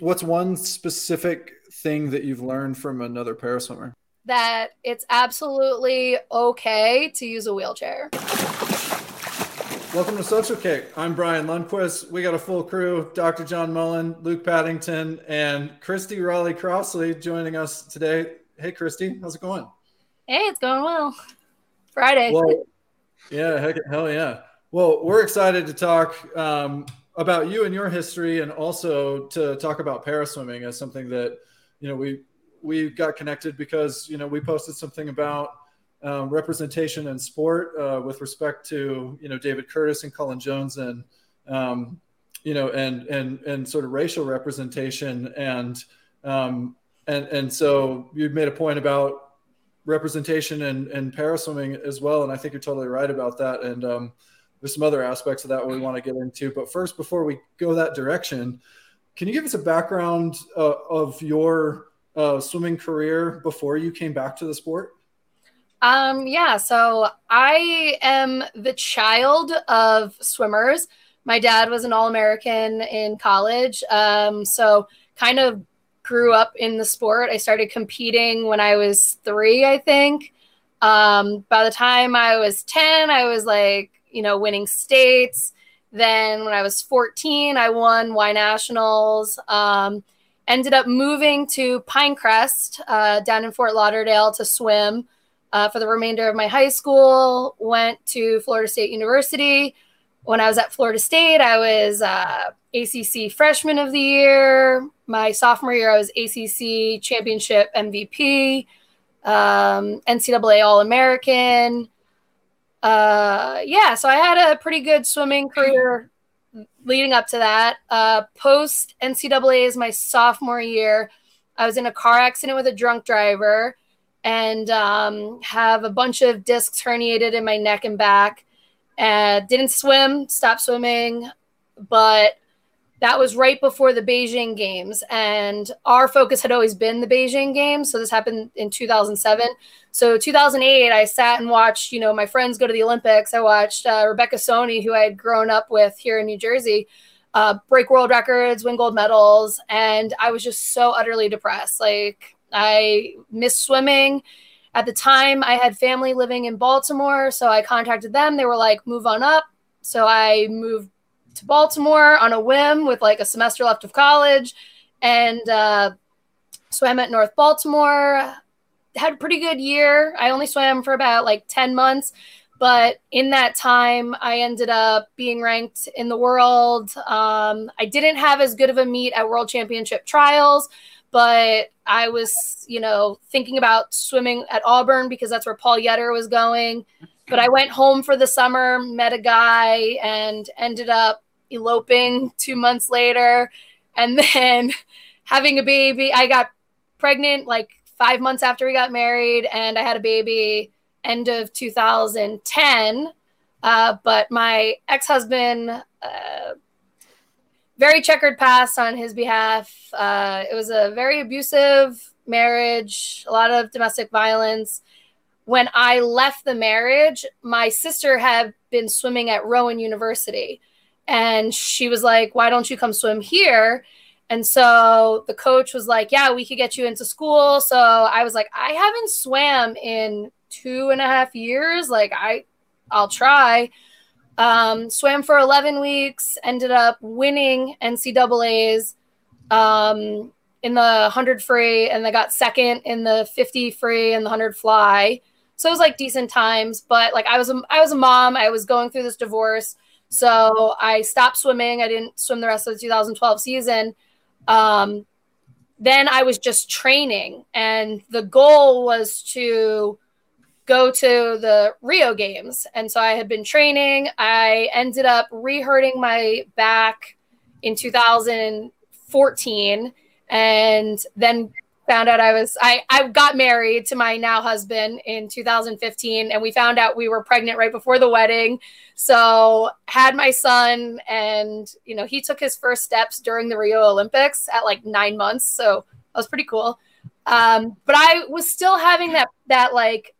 what's one specific thing that you've learned from another paraswimmer? That it's absolutely okay to use a wheelchair. Welcome to Social Kick. I'm Brian Lundquist. We got a full crew Dr. John Mullen, Luke Paddington, and Christie Raleigh Crossley joining us today. Hey, Christie, how's it going? Hey, it's going well. Friday. Well, yeah, heck, hell yeah. Well, we're excited to talk um, about you and your history, and also to talk about paraswimming as something that you know we we got connected because you know we posted something about um, representation in sport uh, with respect to you know David Curtis and Cullen Jones and um, you know and and and sort of racial representation. And um, and and so you made a point about representation and and paraswimming as well and I think you're totally right about that. And um, there's some other aspects of that we want to get into but first before we go that direction can you give us a background uh, of your uh, swimming career before you came back to the sport um, yeah, so I am the child of swimmers. My dad was an All American in college. Um, so kind of grew up in the sport. I started competing when I was three, I think. Um, by the time I was 10, I was like, you know, winning states. Then when I was 14, I won Y Nationals. Um, ended up moving to Pinecrest uh, down in Fort Lauderdale to swim uh, for the remainder of my high school. Went to Florida State University. When I was at Florida State, I was uh, ACC Freshman of the Year. My sophomore year, I was ACC Championship MVP, um, NCAA All American. Uh, yeah, so I had a pretty good swimming career leading up to that. Uh, Post NCAA is my sophomore year. I was in a car accident with a drunk driver and um, have a bunch of discs herniated in my neck and back. And didn't swim, stopped swimming, but that was right before the Beijing Games, and our focus had always been the Beijing Games. So this happened in 2007. So 2008, I sat and watched, you know, my friends go to the Olympics. I watched uh, Rebecca Soni, who I had grown up with here in New Jersey, uh, break world records, win gold medals, and I was just so utterly depressed. Like I missed swimming. At the time, I had family living in Baltimore, so I contacted them. They were like, move on up. So I moved to Baltimore on a whim with like a semester left of college and uh, swam at North Baltimore. Had a pretty good year. I only swam for about like 10 months, but in that time, I ended up being ranked in the world. Um, I didn't have as good of a meet at World Championship trials, but I was, you know, thinking about swimming at Auburn because that's where Paul Yetter was going. But I went home for the summer, met a guy, and ended up eloping two months later. And then having a baby. I got pregnant like five months after we got married, and I had a baby end of 2010. Uh, but my ex husband, uh, very checkered past on his behalf. Uh, it was a very abusive marriage, a lot of domestic violence. When I left the marriage, my sister had been swimming at Rowan University. And she was like, Why don't you come swim here? And so the coach was like, Yeah, we could get you into school. So I was like, I haven't swam in two and a half years. Like, I, I'll try. Um, swam for 11 weeks, ended up winning NCAAs um, in the 100 free, and I got second in the 50 free and the 100 fly. So it was like decent times, but like I was a, I was a mom. I was going through this divorce, so I stopped swimming. I didn't swim the rest of the 2012 season. Um, then I was just training, and the goal was to go to the Rio Games. And so I had been training. I ended up rehurting my back in 2014 and then found out I was I, I got married to my now husband in 2015 and we found out we were pregnant right before the wedding. So had my son and you know he took his first steps during the Rio Olympics at like 9 months. So that was pretty cool. Um, but I was still having that that like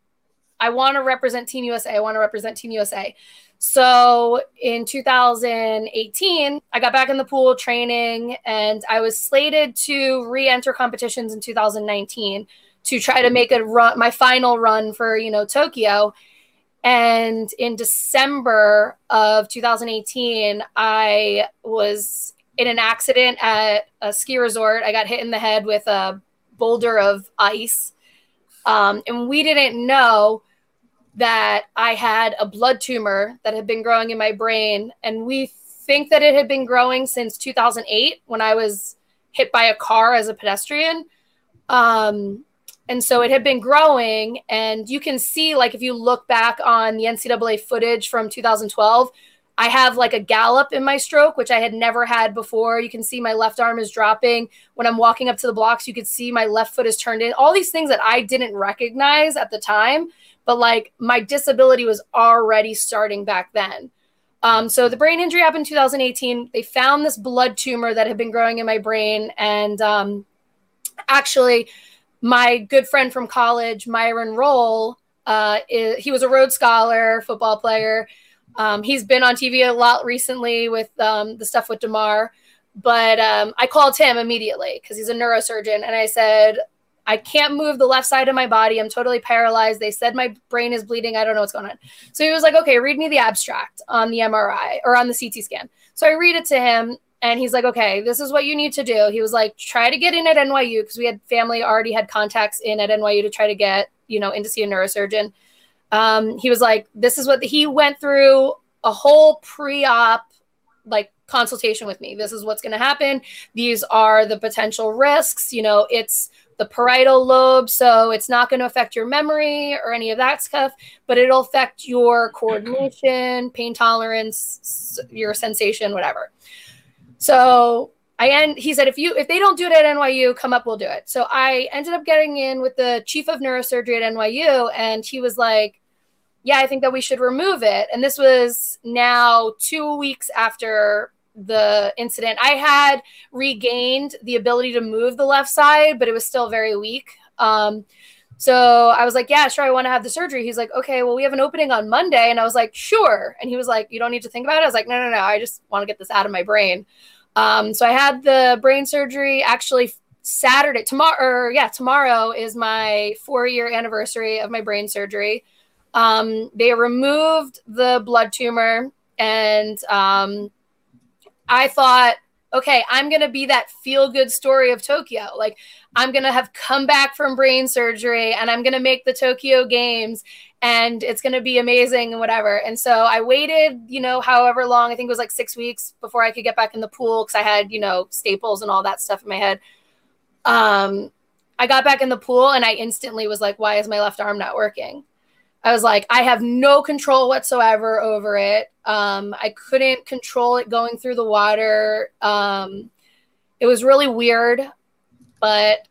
I want to represent Team USA. I want to represent Team USA. So in 2018, I got back in the pool training and I was slated to re enter competitions in 2019 to try to make a run, my final run for, you know, Tokyo. And in December of 2018, I was in an accident at a ski resort. I got hit in the head with a boulder of ice. Um, and we didn't know that I had a blood tumor that had been growing in my brain. And we think that it had been growing since 2008 when I was hit by a car as a pedestrian. Um, and so it had been growing. And you can see, like, if you look back on the NCAA footage from 2012, I have like a gallop in my stroke, which I had never had before. You can see my left arm is dropping. When I'm walking up to the blocks, you could see my left foot is turned in. All these things that I didn't recognize at the time but like my disability was already starting back then. Um, so the brain injury happened in 2018. They found this blood tumor that had been growing in my brain. And um, actually, my good friend from college, Myron Rolle, uh, is, he was a Rhodes Scholar, football player. Um, he's been on TV a lot recently with um, the stuff with Damar. But um, I called him immediately because he's a neurosurgeon. And I said, I can't move the left side of my body. I'm totally paralyzed. They said my brain is bleeding. I don't know what's going on. So he was like, okay, read me the abstract on the MRI or on the CT scan. So I read it to him and he's like, okay, this is what you need to do. He was like, try to get in at NYU because we had family already had contacts in at NYU to try to get, you know, in to see a neurosurgeon. Um, he was like, this is what the, he went through a whole pre op like consultation with me. This is what's going to happen. These are the potential risks. You know, it's the parietal lobe. So it's not going to affect your memory or any of that stuff, but it'll affect your coordination, pain tolerance, your sensation, whatever. So I end, he said, if you, if they don't do it at NYU, come up, we'll do it. So I ended up getting in with the chief of neurosurgery at NYU. And he was like, yeah, I think that we should remove it. And this was now two weeks after the incident. I had regained the ability to move the left side, but it was still very weak. Um, so I was like, yeah, sure, I want to have the surgery. He's like, okay, well, we have an opening on Monday. And I was like, sure. And he was like, you don't need to think about it. I was like, no, no, no, I just want to get this out of my brain. Um, so I had the brain surgery actually Saturday, tomorrow, or yeah, tomorrow is my four year anniversary of my brain surgery. Um, they removed the blood tumor and um, I thought, okay, I'm going to be that feel good story of Tokyo. Like, I'm going to have come back from brain surgery and I'm going to make the Tokyo Games and it's going to be amazing and whatever. And so I waited, you know, however long, I think it was like six weeks before I could get back in the pool because I had, you know, staples and all that stuff in my head. Um, I got back in the pool and I instantly was like, why is my left arm not working? I was like, I have no control whatsoever over it. Um, I couldn't control it going through the water. Um, it was really weird, but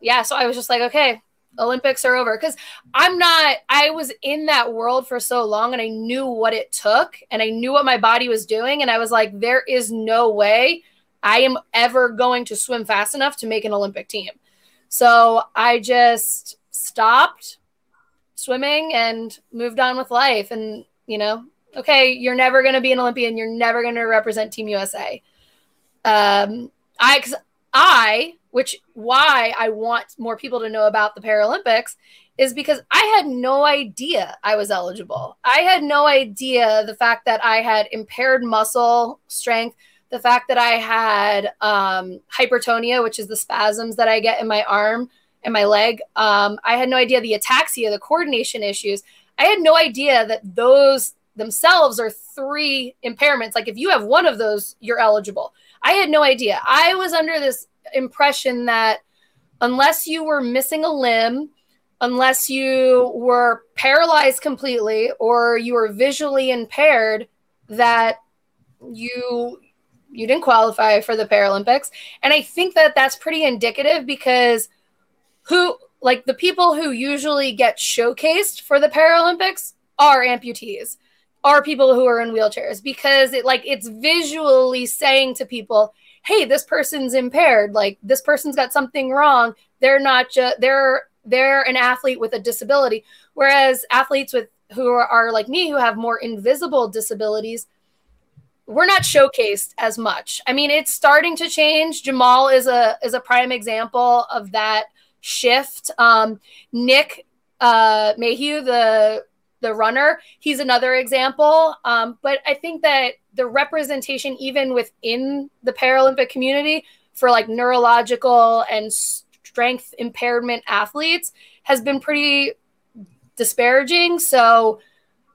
yeah. So I was just like, okay, Olympics are over because I'm not. I was in that world for so long, and I knew what it took, and I knew what my body was doing, and I was like, there is no way I am ever going to swim fast enough to make an Olympic team. So I just stopped swimming and moved on with life. And, you know, okay, you're never going to be an Olympian. You're never going to represent Team USA. Um, I, I, which why I want more people to know about the Paralympics is because I had no idea I was eligible. I had no idea the fact that I had impaired muscle strength, the fact that I had um, hypertonia, which is the spasms that I get in my arm and my leg. Um, I had no idea the ataxia, the coordination issues. I had no idea that those themselves are three impairments. Like if you have one of those, you're eligible. I had no idea. I was under this impression that unless you were missing a limb, unless you were paralyzed completely or you were visually impaired, that you you didn't qualify for the Paralympics. And I think that that's pretty indicative because – who like the people who usually get showcased for the Paralympics are amputees, are people who are in wheelchairs because it like it's visually saying to people, "Hey, this person's impaired. Like this person's got something wrong. They're not just they're they're an athlete with a disability." Whereas athletes with who are, are like me who have more invisible disabilities we're not showcased as much. I mean, it's starting to change. Jamal is a is a prime example of that shift. Um, Nick uh, Mayhew, the the runner, he's another example. Um, but I think that the representation, even within the Paralympic community, for like neurological and strength impairment athletes, has been pretty disparaging. So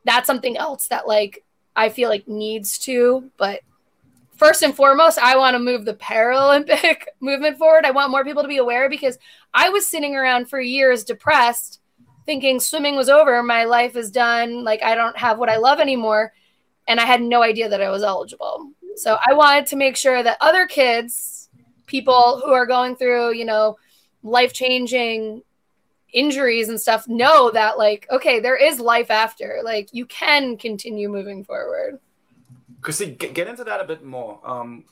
that's something else that like I feel like needs to, but first and foremost, I want to move the Paralympic movement forward. I want more people to be aware because I was sitting around for years depressed, thinking swimming was over, my life is done, like I don't have what I love anymore. And I had no idea that I was eligible. So I wanted to make sure that other kids, people who are going through, you know, life changing injuries and stuff know that like okay there is life after like you can continue moving forward chrissy get into that a bit more. Um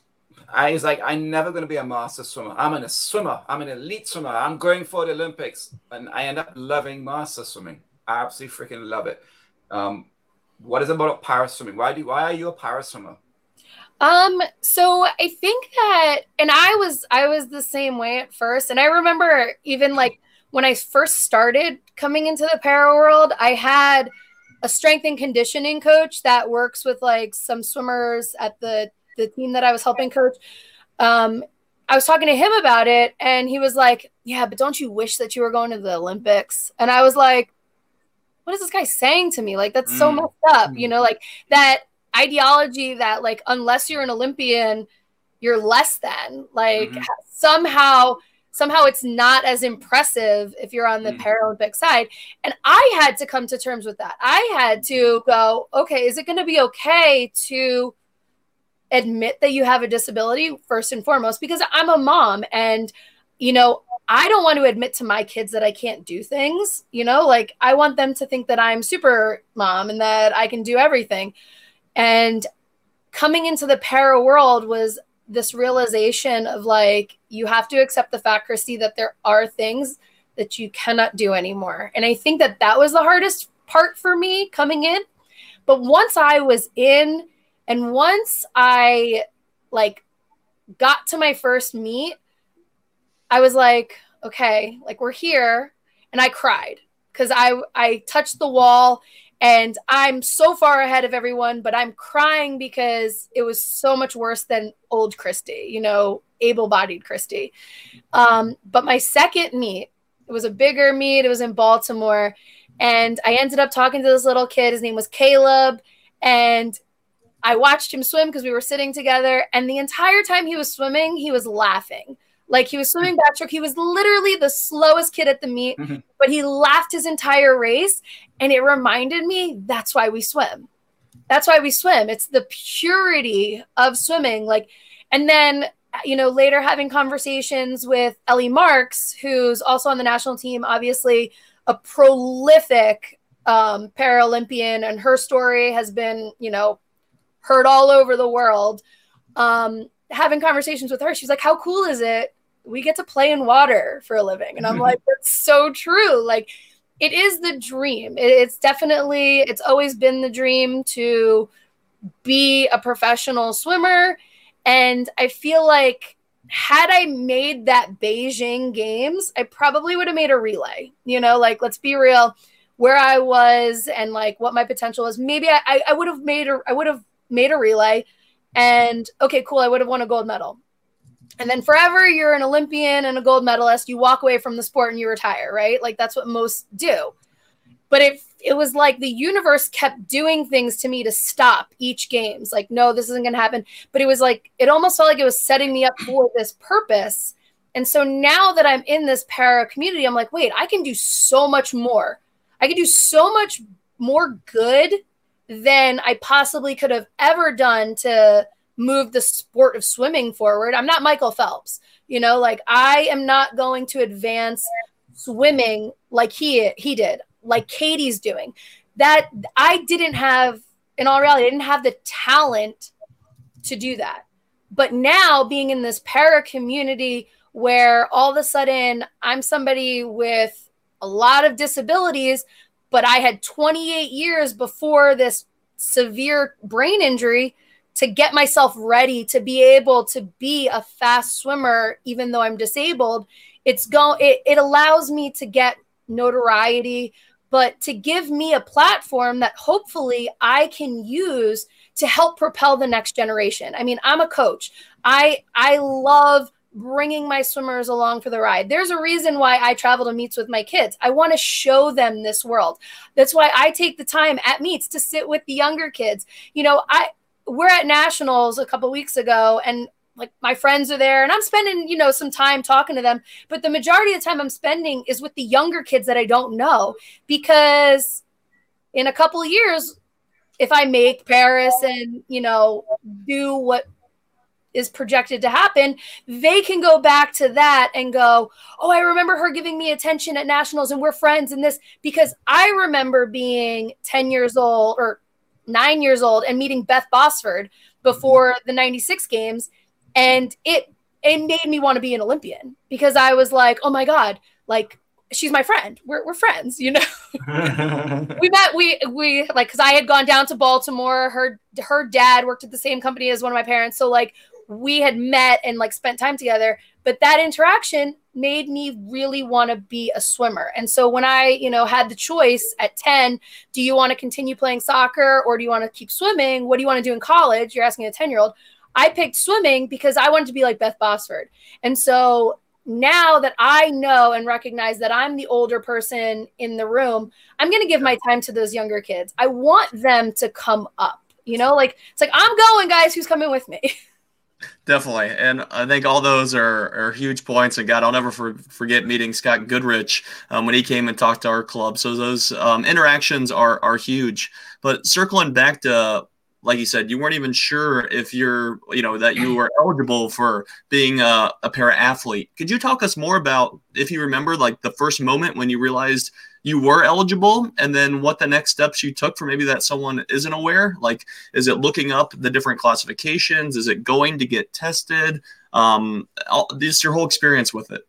i was like i'm never going to be a master swimmer. I'm an, a swimmer. I'm an elite swimmer. I'm going for the olympics and i end up loving master swimming. I absolutely freaking love it. Um what is it about para swimming? Why do why are you a para swimmer? Um, so I think that and I was I was the same way at first. And I remember even like when I first started coming into the para world, I had a strength and conditioning coach that works with like some swimmers at the the team that I was helping coach. Um, I was talking to him about it, and he was like, "Yeah, but don't you wish that you were going to the Olympics?" And I was like, "What is this guy saying to me? Like that's mm. so messed up, you know? Like that ideology that like unless you're an Olympian, you're less than. Like mm-hmm. somehow." Somehow it's not as impressive if you're on the mm. Paralympic side. And I had to come to terms with that. I had to go, okay, is it going to be okay to admit that you have a disability first and foremost? Because I'm a mom and, you know, I don't want to admit to my kids that I can't do things, you know, like I want them to think that I'm super mom and that I can do everything. And coming into the para world was this realization of like you have to accept the fact christie that there are things that you cannot do anymore. And i think that that was the hardest part for me coming in. But once i was in and once i like got to my first meet i was like okay like we're here. And i cried because i i touched the wall and I'm so far ahead of everyone, but I'm crying because it was so much worse than old Christie, you know, able bodied Christie. Um, but my second meet, it was a bigger meet, it was in Baltimore. And I ended up talking to this little kid. His name was Caleb. And I watched him swim because we were sitting together. And the entire time he was swimming, he was laughing. Like he was swimming backstroke. He was literally the slowest kid at the meet, mm-hmm. but he laughed his entire race. And it reminded me that's why we swim. That's why we swim. It's the purity of swimming. Like, and then, you know, later having conversations with Ellie Marks, who's also on the national team, obviously a prolific um, Paralympian, and her story has been, you know, heard all over the world. Um, having conversations with her, she's like, How cool is it? We get to play in water for a living. And I'm like, That's so true. Like, it is the dream. It's definitely, it's always been the dream to be a professional swimmer. And I feel like had I made that Beijing games, I probably would have made a relay. You know, like, let's be real, where I was and like what my potential was. Maybe I, I would have made a, I would have made a relay and okay, cool, I would have won a gold medal. And then forever you're an Olympian and a gold medalist, you walk away from the sport and you retire, right? Like that's what most do. But if it was like the universe kept doing things to me to stop each games, like, no, this isn't gonna happen. But it was like it almost felt like it was setting me up for this purpose. And so now that I'm in this para community, I'm like, wait, I can do so much more. I can do so much more good than I possibly could have ever done to move the sport of swimming forward. I'm not Michael Phelps, you know, like I am not going to advance swimming like he he did, like Katie's doing. That I didn't have in all reality, I didn't have the talent to do that. But now being in this para community where all of a sudden I'm somebody with a lot of disabilities but I had 28 years before this severe brain injury to get myself ready to be able to be a fast swimmer even though I'm disabled. It's go it, it allows me to get notoriety, but to give me a platform that hopefully I can use to help propel the next generation. I mean, I'm a coach. I I love bringing my swimmers along for the ride. There's a reason why I travel to meets with my kids. I want to show them this world. That's why I take the time at meets to sit with the younger kids. You know, I we're at nationals a couple weeks ago and like my friends are there and I'm spending, you know, some time talking to them, but the majority of the time I'm spending is with the younger kids that I don't know because in a couple years if I make Paris and, you know, do what is projected to happen, they can go back to that and go, Oh, I remember her giving me attention at nationals and we're friends in this because I remember being 10 years old or nine years old and meeting Beth Botsford before mm-hmm. the 96 games. And it, it made me want to be an Olympian because I was like, Oh my God, like she's my friend. We're, we're friends, you know. we met. We we like because I had gone down to Baltimore. Her her dad worked at the same company as one of my parents, so like we had met and like spent time together but that interaction made me really want to be a swimmer. And so when i you know had the choice at 10 do you want to continue playing soccer or do you want to keep swimming? What do you want to do in college? You're asking a 10 year old i picked swimming because i wanted to be like beth botsford. And so now that i know and recognize that i'm the older person in the room i'm going to give my time to those younger kids. I want them to come up you know like it's like i'm going guys. Who's coming with me Definitely. And I think all those are, are huge points. And God, I'll never for, forget meeting Scott Goodrich um, when he came and talked to our club. So those um, interactions are, are huge. But circling back to, like you said, you weren't even sure if you're, you know, that you were eligible for being a, a para athlete. Could you talk us more about, if you remember, like the first moment when you realized – you were eligible and then what the next steps you took for maybe that someone isn't aware? Like is it looking up the different classifications? Is it going to get tested? Um just your whole experience with it.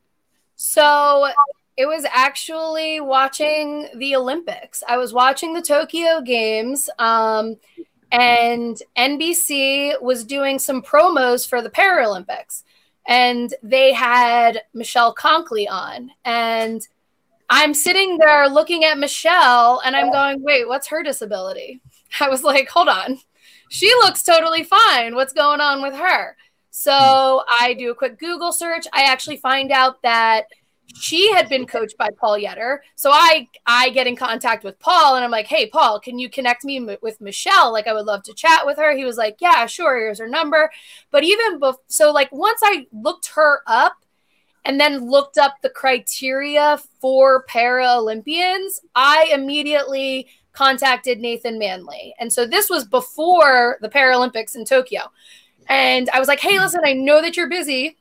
So it was actually watching the olympics. I was watching the tokyo games um and nbc was doing some promos for the paralympics and they had michelle konkoly on and I'm sitting there looking at Michelle and I'm going, wait, what's her disability? I was like, hold on. She looks totally fine. What's going on with her? So I do a quick Google search. I actually find out that she had been coached by Paul Yetter. So I I get in contact with Paul and I'm like, "Hey Paul, can you connect me m- with Michelle? Like I would love to chat with her." He was like, "Yeah, sure. Here's her number." But even bef- so like once I looked her up, and then looked up the criteria for Paralympians, I immediately contacted Nathan Manley. And so this was before the Paralympics in Tokyo. And I was like, hey, listen, I know that you're busy.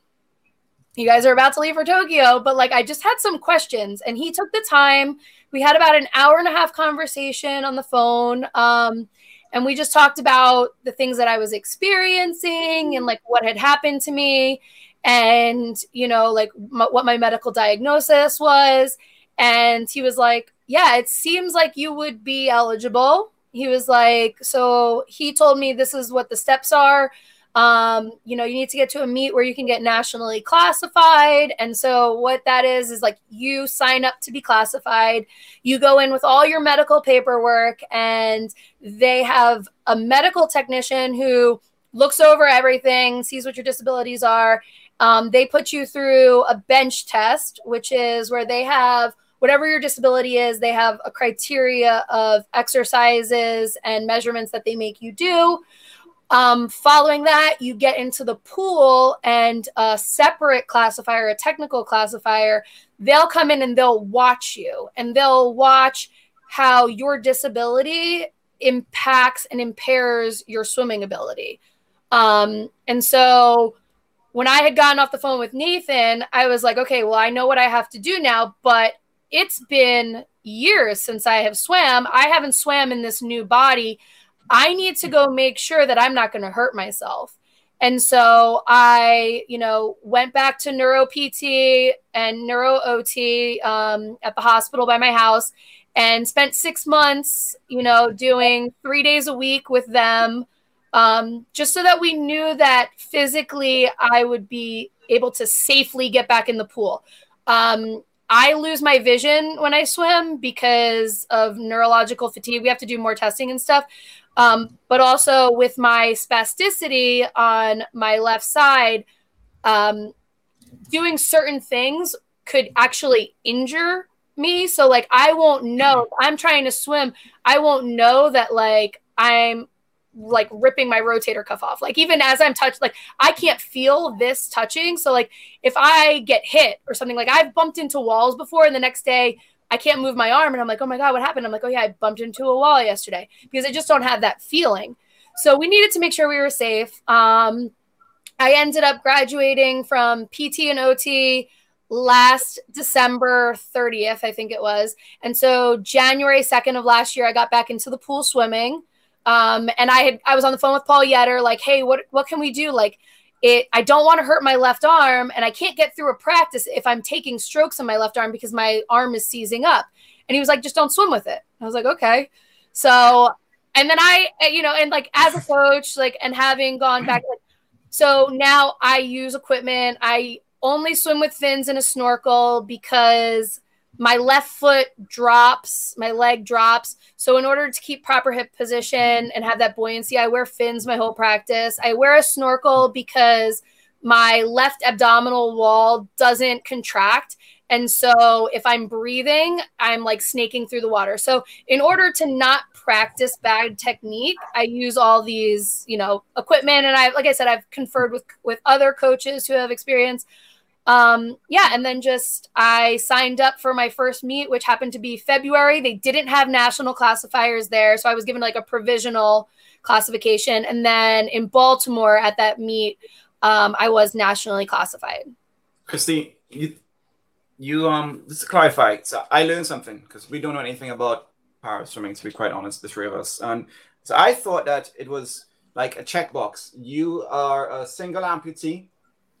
You guys are about to leave for Tokyo, but like I just had some questions. And he took the time. We had about an hour and a half conversation on the phone. Um, and we just talked about the things that I was experiencing and like what had happened to me and you know like m- what my medical diagnosis was and he was like yeah it seems like you would be eligible he was like so he told me this is what the steps are um, you know you need to get to a meet where you can get nationally classified. And so what that is is like you sign up to be classified. You go in with all your medical paperwork and they have a medical technician who looks over everything sees what your disabilities are. Um, they put you through a bench test, which is where they have whatever your disability is, they have a criteria of exercises and measurements that they make you do. Um, following that, you get into the pool and a separate classifier, a technical classifier, they'll come in and they'll watch you and they'll watch how your disability impacts and impairs your swimming ability. Um, and so when I had gotten off the phone with Nathan, I was like, okay, well, I know what I have to do now, but it's been years since I have swam. I haven't swam in this new body. I need to go make sure that I'm not going to hurt myself. And so I, you know, went back to neuro PT and neuro OT um, at the hospital by my house. and spent six months, you know, doing three days a week with them, um, just so that we knew that physically I would be able to safely get back in the pool. Um, I lose my vision when I swim because of neurological fatigue. We have to do more testing and stuff. Um, but also with my spasticity on my left side, um, doing certain things could actually injure me. So like I won't know I'm trying to swim. I won't know that like I'm like ripping my rotator cuff off. Like even as I'm touched, like I can't feel this touching. So like if I get hit or something, like I've bumped into walls before, and the next day I can't move my arm, and I'm like, oh my god, what happened? I'm like, oh yeah, I bumped into a wall yesterday because I just don't have that feeling. So we needed to make sure we were safe. Um, I ended up graduating from PT and OT last December 30th, I think it was. And so January 2nd of last year, I got back into the pool swimming. Um, and I had I was on the phone with Paul Yetter, like, hey, what what can we do? Like, it I don't want to hurt my left arm, and I can't get through a practice if I'm taking strokes on my left arm because my arm is seizing up. And he was like, just don't swim with it. I was like, okay. So, and then I, eh, you know, and like as a coach, like, and having gone back, like, so now I use equipment. I only swim with fins and a snorkel because my left foot drops, my leg drops. So, in order to keep proper hip position and have that buoyancy, I wear fins my whole practice. I wear a snorkel because my left abdominal wall doesn't contract. And so, if I'm breathing, I'm like snaking through the water. So, in order to not practice bad technique, I use all these, you know, equipment. And I, like I said, I've conferred with with other coaches who have experience um yeah and then just i signed up for my first meet which happened to be february. They didn't have national classifiers there so i was given like a provisional classification. And then in baltimore at that meet um, i was nationally classified. Christine you you um just to clarify so i learned something because we don't know anything about para swimming to be quite honest the three of us. And so i thought that it was like a checkbox. You are a single amputee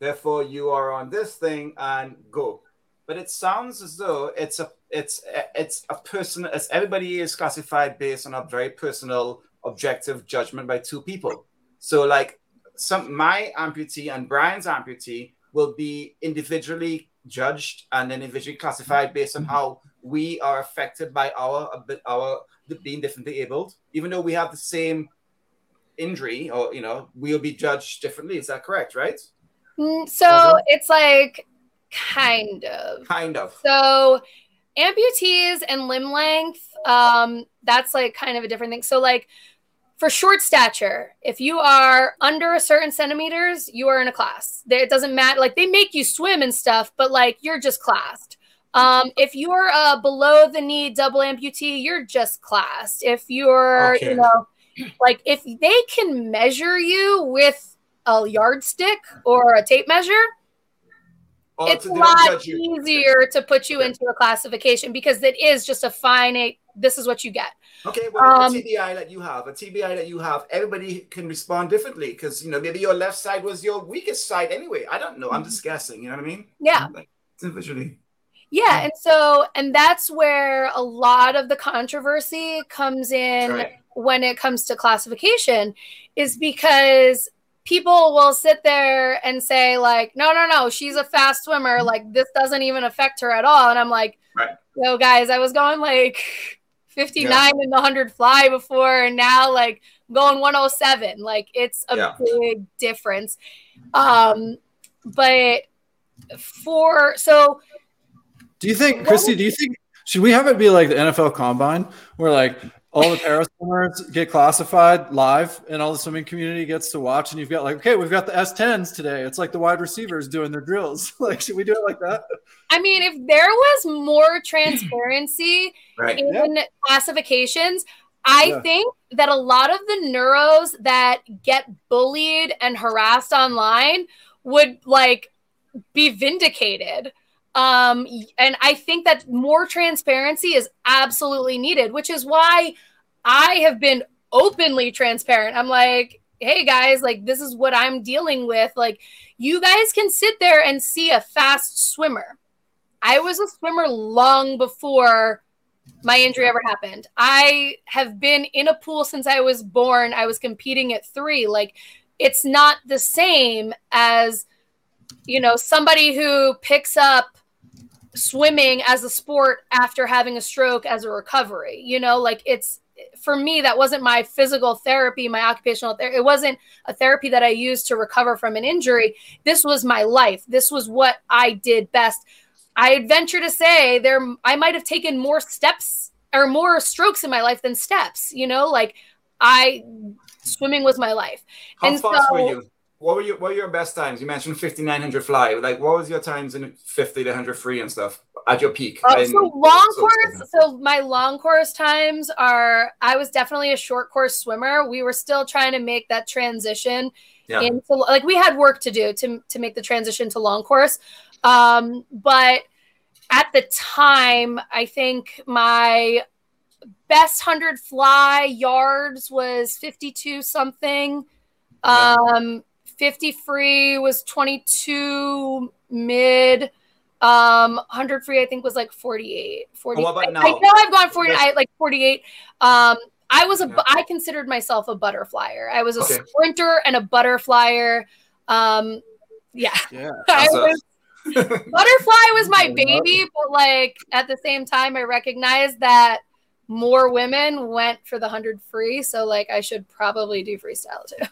Therefore, you are on this thing and go. But it sounds as though it's a it's it's a person as everybody is classified based on a very personal objective judgment by two people. So like some my amputee and Brian's amputee will be individually judged and then individually classified based on how we are affected by our our being differently abled, even though we have the same injury or you know we'll be judged differently. Is that correct? Right? Mm, so it's like kind of. Kind of. So amputees and limb length, um, that's like kind of a different thing. So like for short stature, if you are under a certain centimeters, you are in a class. It doesn't matter. Like they make you swim and stuff, but like you're just classed. Um, if you're a below the knee double amputee, you're just classed. If you're, okay. you know, like if they can measure you with a yardstick or a tape measure, oh, it's a lot easier to put you into a classification because it is just a finite. This is what you get. Okay, well, um, a TBI that you have, a TBI that you have, everybody can respond differently because you know maybe your left side was your weakest side anyway. I don't know. I'm just guessing. You know what I mean? Yeah. Like, individually. Yeah, and so and that's where a lot of the controversy comes in right. when it comes to classification, is because people will sit there and say like no no no she's a fast swimmer. Like this doesn't even affect her at all. And i'm like right. yo guys i was going like 59 yeah. in the 100 fly before and now like going 107 like it's a yeah. big difference. Um but for so do you think christie do you think should we have it be like the nfl combine? Where like all the para swimmers get classified live and all the swimming community gets to watch and you've got like okay we've got the s10s today it's like the wide receivers doing their drills like should we do it like that i mean if there was more transparency right. in yeah. classifications i yeah. think that a lot of the neuros that get bullied and harassed online would like be vindicated um, and I think that more transparency is absolutely needed, which is why I have been openly transparent. I'm like, hey guys, like this is what I'm dealing with. Like, you guys can sit there and see a fast swimmer. I was a swimmer long before my injury ever happened. I have been in a pool since I was born. I was competing at three. Like, it's not the same as, you know, somebody who picks up swimming as a sport after having a stroke as a recovery. You know, like it's for me that wasn't my physical therapy, my occupational therapy. It wasn't a therapy that I used to recover from an injury. This was my life. This was what I did best. I'd venture to say there I might have taken more steps or more strokes in my life than steps, you know, like I swimming was my life. How and fast so, were you? What were your what were your best times? You mentioned 5900 fly. Like what was your times in 50 to 100 free and stuff at your peak? Uh, so long so course. So my long course times are I was definitely a short course swimmer. We were still trying to make that transition yeah. into like we had work to do to to make the transition to long course. Um, but at the time, I think my best 100 fly yards was 52 something. Um, 50 free was 22 mid. Um, 100 free, I think, was like 48. 40. Oh, I, I, know I've gone 40, I, like 48. Um, I was a, yeah. I considered myself a butterflyer. I was a okay. sprinter and a butterflyer. Um, yeah. Yeah. I was, Butterfly was my baby, but like at the same time, I recognized that more women went for the 100 free. So like I should probably do freestyle too.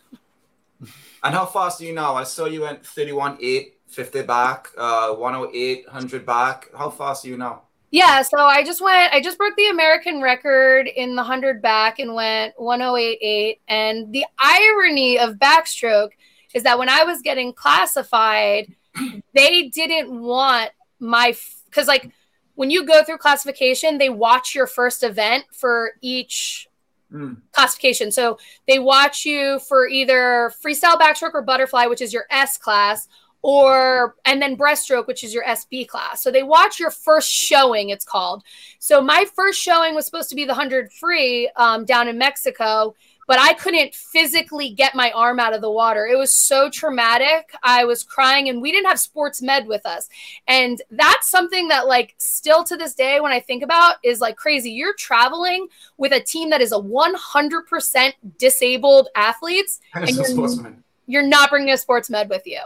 And how fast are you now? I saw you went 31 8, 50 back, uh, 108, 100 back. How fast are you now? Yeah, so I just went, I just broke the American record in the 100 back and went 108.8. And the irony of backstroke is that when I was getting classified, they didn't want my because like when you go through classification, they watch your first event for each mm. classification. So they watch you for either freestyle backstroke or butterfly, which is your S class, or and then breaststroke, which is your SB class. So they watch your first showing, it's called. So my first showing was supposed to be the 100 free um, down in Mexico but I couldn't physically get my arm out of the water. It was so traumatic. I was crying, and we didn't have sports med with us. And that's something that, like, still to this day, when I think about, is like crazy. You're traveling with a team that is a 100% disabled athletes, and you're, you're not bringing a sports med with you.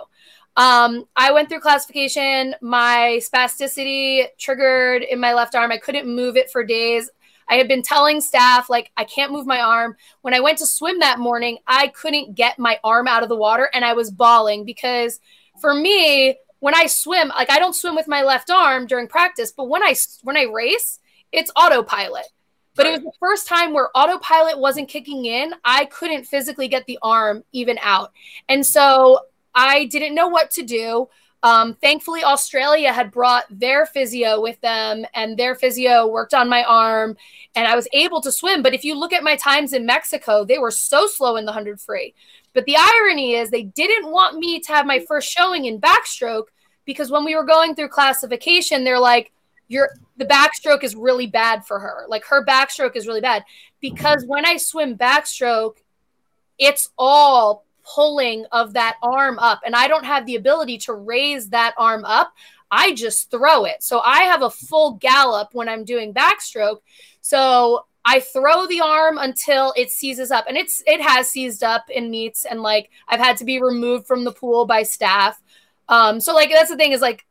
Um, I went through classification. My spasticity triggered in my left arm. I couldn't move it for days. I had been telling staff, like, I can't move my arm. When I went to swim that morning, I couldn't get my arm out of the water and I was bawling because for me, when I swim, like I don't swim with my left arm during practice, but when I when I race, it's autopilot. But it was the first time where autopilot wasn't kicking in. I couldn't physically get the arm even out. And so I didn't know what to do. Um, thankfully, Australia had brought their physio with them, and their physio worked on my arm, and I was able to swim. But if you look at my times in Mexico, they were so slow in the 100 free. But the irony is, they didn't want me to have my first showing in backstroke because when we were going through classification, they're like, "Your the backstroke is really bad for her. Like her backstroke is really bad because when I swim backstroke, it's all pulling of that arm up and I don't have the ability to raise that arm up, I just throw it. So I have a full gallop when I'm doing backstroke. So I throw the arm until it seizes up and it's it has seized up in meets and like I've had to be removed from the pool by staff. Um so like that's the thing is like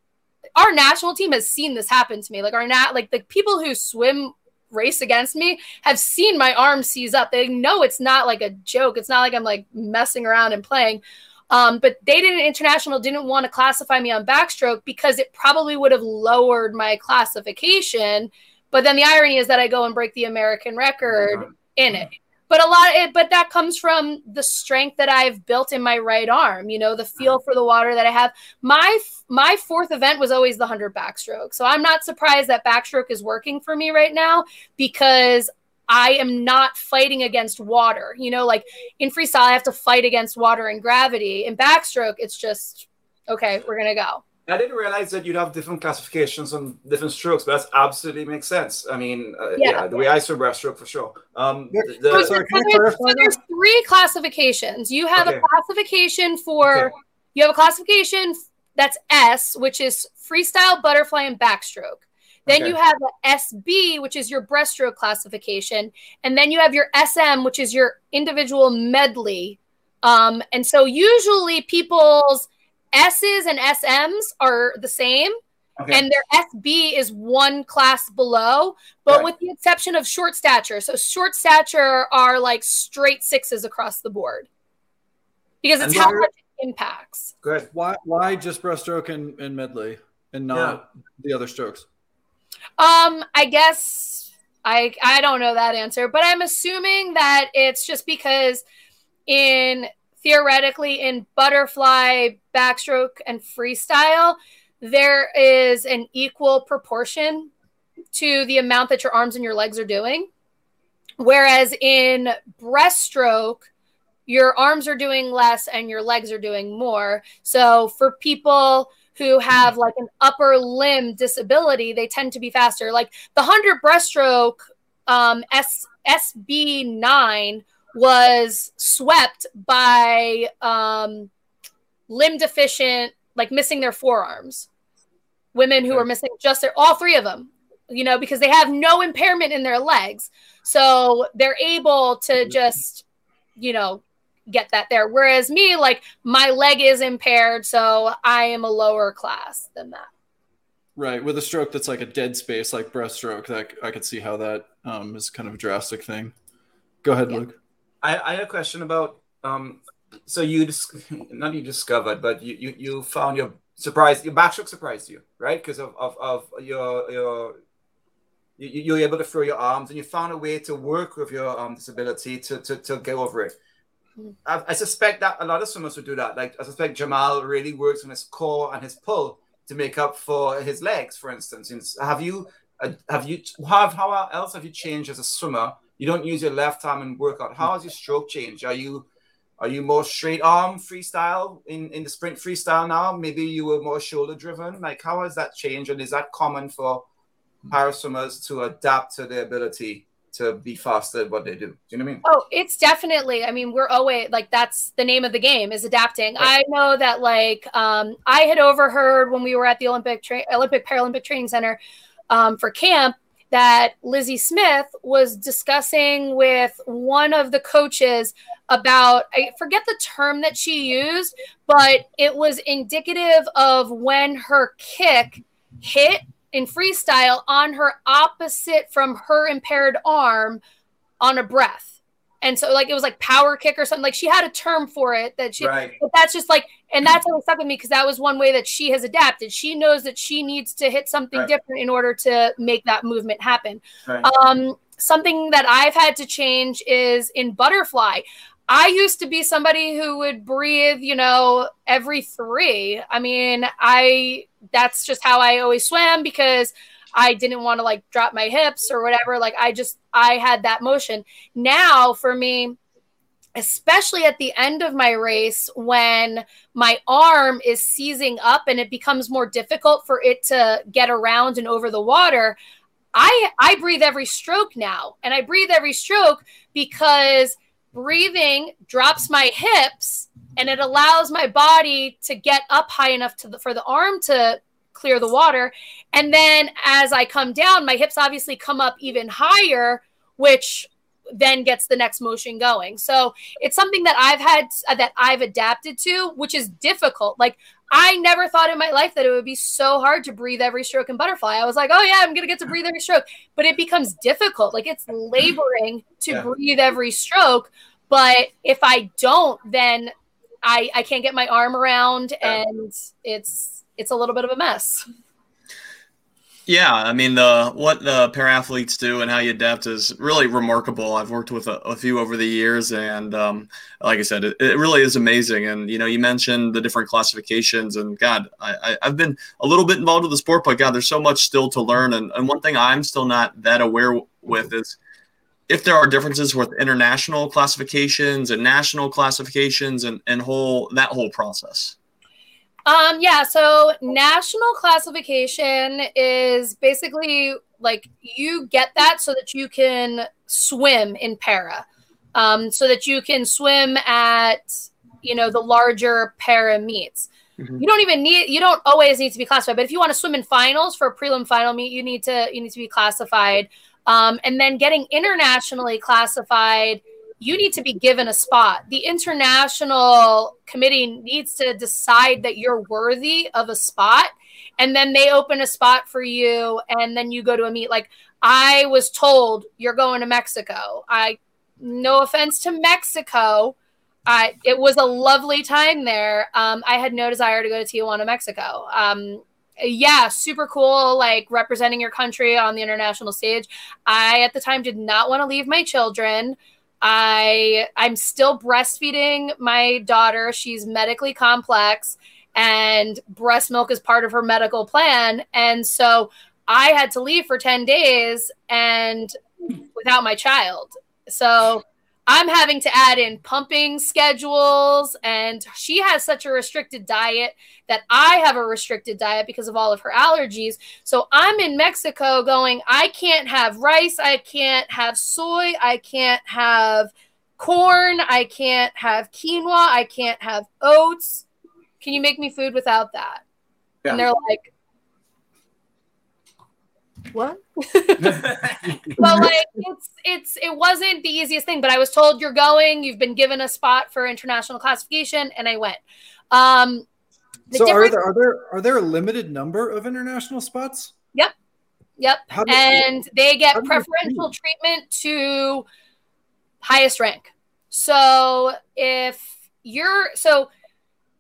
our national team has seen this happen to me. Like our nat like the people who swim race against me have seen my arm seize up. They know it's not like a joke. It's not like I'm like messing around and playing. Um, but they didn't international didn't want to classify me on backstroke because it probably would have lowered my classification. But then the irony is that I go and break the American record in it but a lot of it but that comes from the strength that i've built in my right arm you know the feel for the water that i have. My my fourth event was always the 100 backstroke. So i'm not surprised that backstroke is working for me right now because i am not fighting against water you know like in freestyle i have to fight against water and gravity. In backstroke it's just okay we're gonna go I didn't realize that you'd have different classifications on different strokes, but that absolutely makes sense. I mean, uh, yeah. yeah. the way I swim breaststroke for sure. Um, the, the, so, so, there's, so, there's, three classifications. You have okay. a classification for okay. you have a classification that's S, which is freestyle, butterfly, and backstroke. Then Okay. you have a SB, which is your breaststroke classification, and then you have your SM, which is your individual medley. Um, and so usually people's S's and SMs are the same, Okay. and their SB is one class below, but Right. with the exception of short stature. So short stature are like straight sixes across the board because it's And how much it impacts. Good. Why why just breaststroke and, and medley and not the other strokes? Um, I guess I I don't know that answer, but I'm assuming that it's just because in theoretically in butterfly, backstroke, and freestyle, there is an equal proportion to the amount that your arms and your legs are doing. Whereas in breaststroke, your arms are doing less and your legs are doing more. So for people who have like an upper limb disability, they tend to be faster. Like the 100 breaststroke um, S- SB9 was swept by um, limb deficient, like missing their forearms. Women who Okay. are missing just their, all three of them, you know, because they have no impairment in their legs. So they're able to just, you know, get that there. Whereas me, like my leg is impaired, so I am a lower class than that. Right, with a stroke that's like a dead space, like breaststroke, that I could see how that um, is kind of a drastic thing. Go ahead, Yeah. Luke. I, I had a question about um so you dis- not you discovered but you you, you found your surprise your backstroke surprised you right? Because of, of of your your you, you were able to throw your arms and you found a way to work with your um disability to to, to get over it. Mhm. I, I suspect that a lot of swimmers would do that. Like i suspect jamal really works on his core and his pull to make up for his legs for instance. Have you uh, have you how, how else have you changed as a swimmer you don't use your left arm in workout. How has your stroke changed? Are you are you more straight arm freestyle in, in the sprint freestyle now? Maybe you were more shoulder driven. Like how has that changed? And is that common for para swimmers to adapt to their ability to be faster at what they do? Do you know what I mean? Oh, it's definitely. I mean, we're always like that's the name of the game is adapting. Right. I know that like um, I had overheard when we were at the Olympic tra- Olympic Paralympic Training Center um, for camp that Lizzie Smith was discussing with one of the coaches about I forget the term that she used, but it was indicative of when her kick hit in freestyle on her opposite from her impaired arm on a breath. And so like it was like power kick or something. Like she had a term for it that she Right. but that's just like and that's always stuck with me because that was one way that she has adapted. She knows that she needs to hit something Right. different in order to make that movement happen. Right. Um, something that I've had to change is in butterfly. I used to be somebody who would breathe, you know, every three. I mean, I that's just how I always swam because I didn't want to like drop my hips or whatever. Like I just I had that motion. Now for me, especially at the end of my race when my arm is seizing up and it becomes more difficult for it to get around and over the water, I I breathe every stroke now. And I breathe every stroke because breathing drops my hips and it allows my body to get up high enough the, for the arm to clear the water. And then as I come down, my hips obviously come up even higher, which then gets the next motion going. So it's something that I've had uh, that I've adapted to, which is difficult. Like I never thought in my life that it would be so hard to breathe every stroke in butterfly. I was like, oh yeah, I'm gonna get to breathe every stroke, but it becomes difficult. Like it's laboring to Yeah. breathe every stroke. But if I don't, then I I can't get my arm around, and it's it's a little bit of a mess. Yeah, I mean the what the para athletes do and how you adapt is really remarkable. I've worked with a, a few over the years, and um, like I said, it, it really is amazing. And you know, you mentioned the different classifications, and God, I, I've been a little bit involved with the sport, but God, there's so much still to learn. And, and one thing I'm still not that aware with is if there are differences with international classifications and national classifications and and whole that whole process. Um, yeah, so national classification is basically like you get that so that you can swim in para, um, so that you can swim at you know the larger para meets. Mm-hmm. You don't even need you don't always need to be classified, but if you want to swim in finals for a prelim final meet, you need to you need to be classified. Um, and then getting internationally classified, you need to be given a spot. The international committee needs to decide that you're worthy of a spot, and then they open a spot for you, and then you go to a meet. Like I was told, you're going to Mexico. I, no offense to Mexico, I it was a lovely time there. Um, I had no desire to go to Tijuana, Mexico. Um, yeah, super cool, like representing your country on the international stage. I at the time did not want to leave my children. I I'm still breastfeeding my daughter. She's medically complex and breast milk is part of her medical plan. And so I had to leave for 10 days and without my child. So I'm having to add in pumping schedules, and she has such a restricted diet that I have a restricted diet because of all of her allergies. So I'm in Mexico going, I can't have rice, I can't have soy, I can't have corn, I can't have quinoa, I can't have oats. Can you make me food without that? Yeah. And they're like, what? but like it's it's it wasn't the easiest thing, but I was told you're going, you've been given a spot for international classification, and I went. Um so are there are there are there a limited number of international spots? Yep. Yep. And they get preferential treatment to highest rank. So if you're so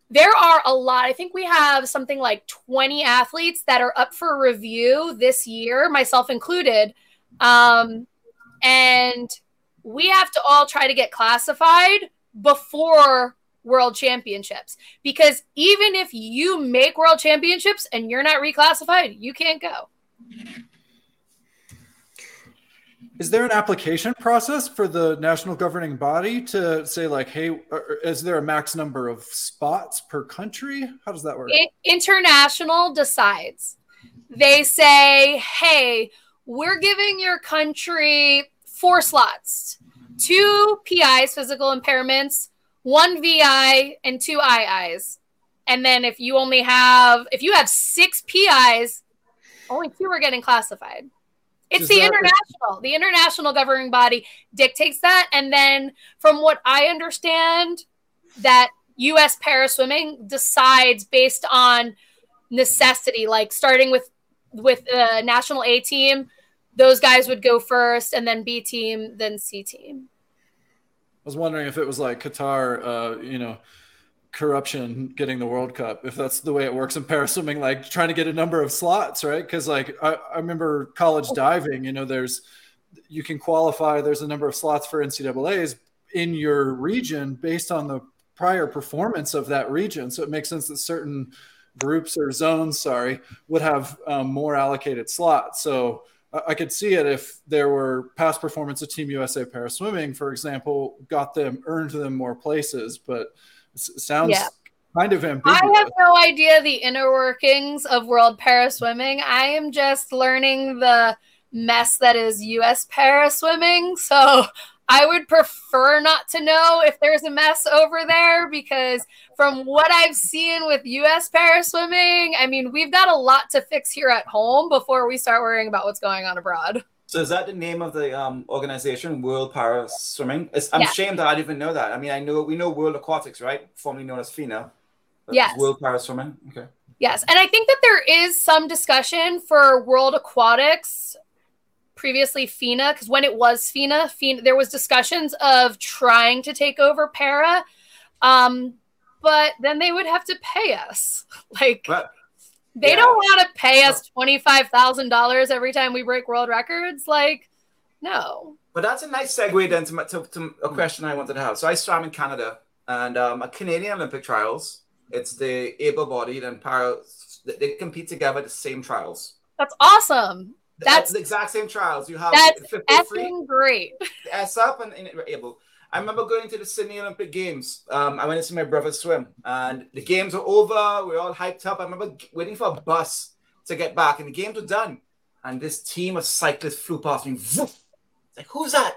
there are a lot. I think we have something like 20 athletes that are up for review this year, myself included. Um, and we have to all try to get classified before world championships because even if you make world championships and you're not reclassified, you can't go. Is there an application process for the national governing body to say like, hey, is there a max number of spots per country? How does that work? It, international decides. They say, hey, we're giving your country four slots, two PIs, physical impairments, one VI, and two IIs. And then if you only have, if you have six PIs, only two are getting classified. It's the international, the international governing body dictates that. And then, from what I understand, that U.S. para swimming decides based on necessity, like starting with with the national A team, those guys would go first, and then B team, then C team. I was wondering if it was like Qatar, uh, you know, corruption getting the World Cup, if that's the way it works in paraswimming, like trying to get a number of slots, right? Because like I, I remember college diving, you know, there's you can qualify, there's a number of slots for NCAA's in your region based on the prior performance of that region. So it makes sense that certain groups or zones, sorry, would have um, more allocated slots. So I could see it if there were past performance of Team USA para swimming, for example, got them earned them more places, but sounds yeah. kind of ambiguous. I have no idea the inner workings of World Para Swimming. I am just learning the mess that is US para swimming. So I would prefer not to know if there's a mess over there because from what I've seen with US para swimming, I mean, we've got a lot to fix here at home before we start worrying about what's going on abroad. So is that the name of the um, organization, World Para Swimming? It's, I'm yeah. ashamed that I didn't even know that. I mean, I know we know World Aquatics, right? Formerly known as FINA. Yes. World Para Swimming. Okay. Yes, and I think that there is some discussion for World Aquatics, previously FINA, because when it was FINA, FINA, there was discussions of trying to take over Para, um, but then they would have to pay us. Like, but they yeah. don't want to pay us $25,000 every time we break world records. Like, no. But that's a nice segue then to, to, to a question I wanted to have. So I swam in Canada and um, a Canadian Olympic trials. It's the able-bodied and para. They compete together at the same trials. That's awesome. That's the exact same trials. You have that's effing great. S up and, and able. I remember going to the Sydney Olympic Games. Um, I went to see my brother swim, and the games were over. We are all hyped up. I remember waiting for a bus to get back, and the games were done. And this team of cyclists flew past me. Like, who's that?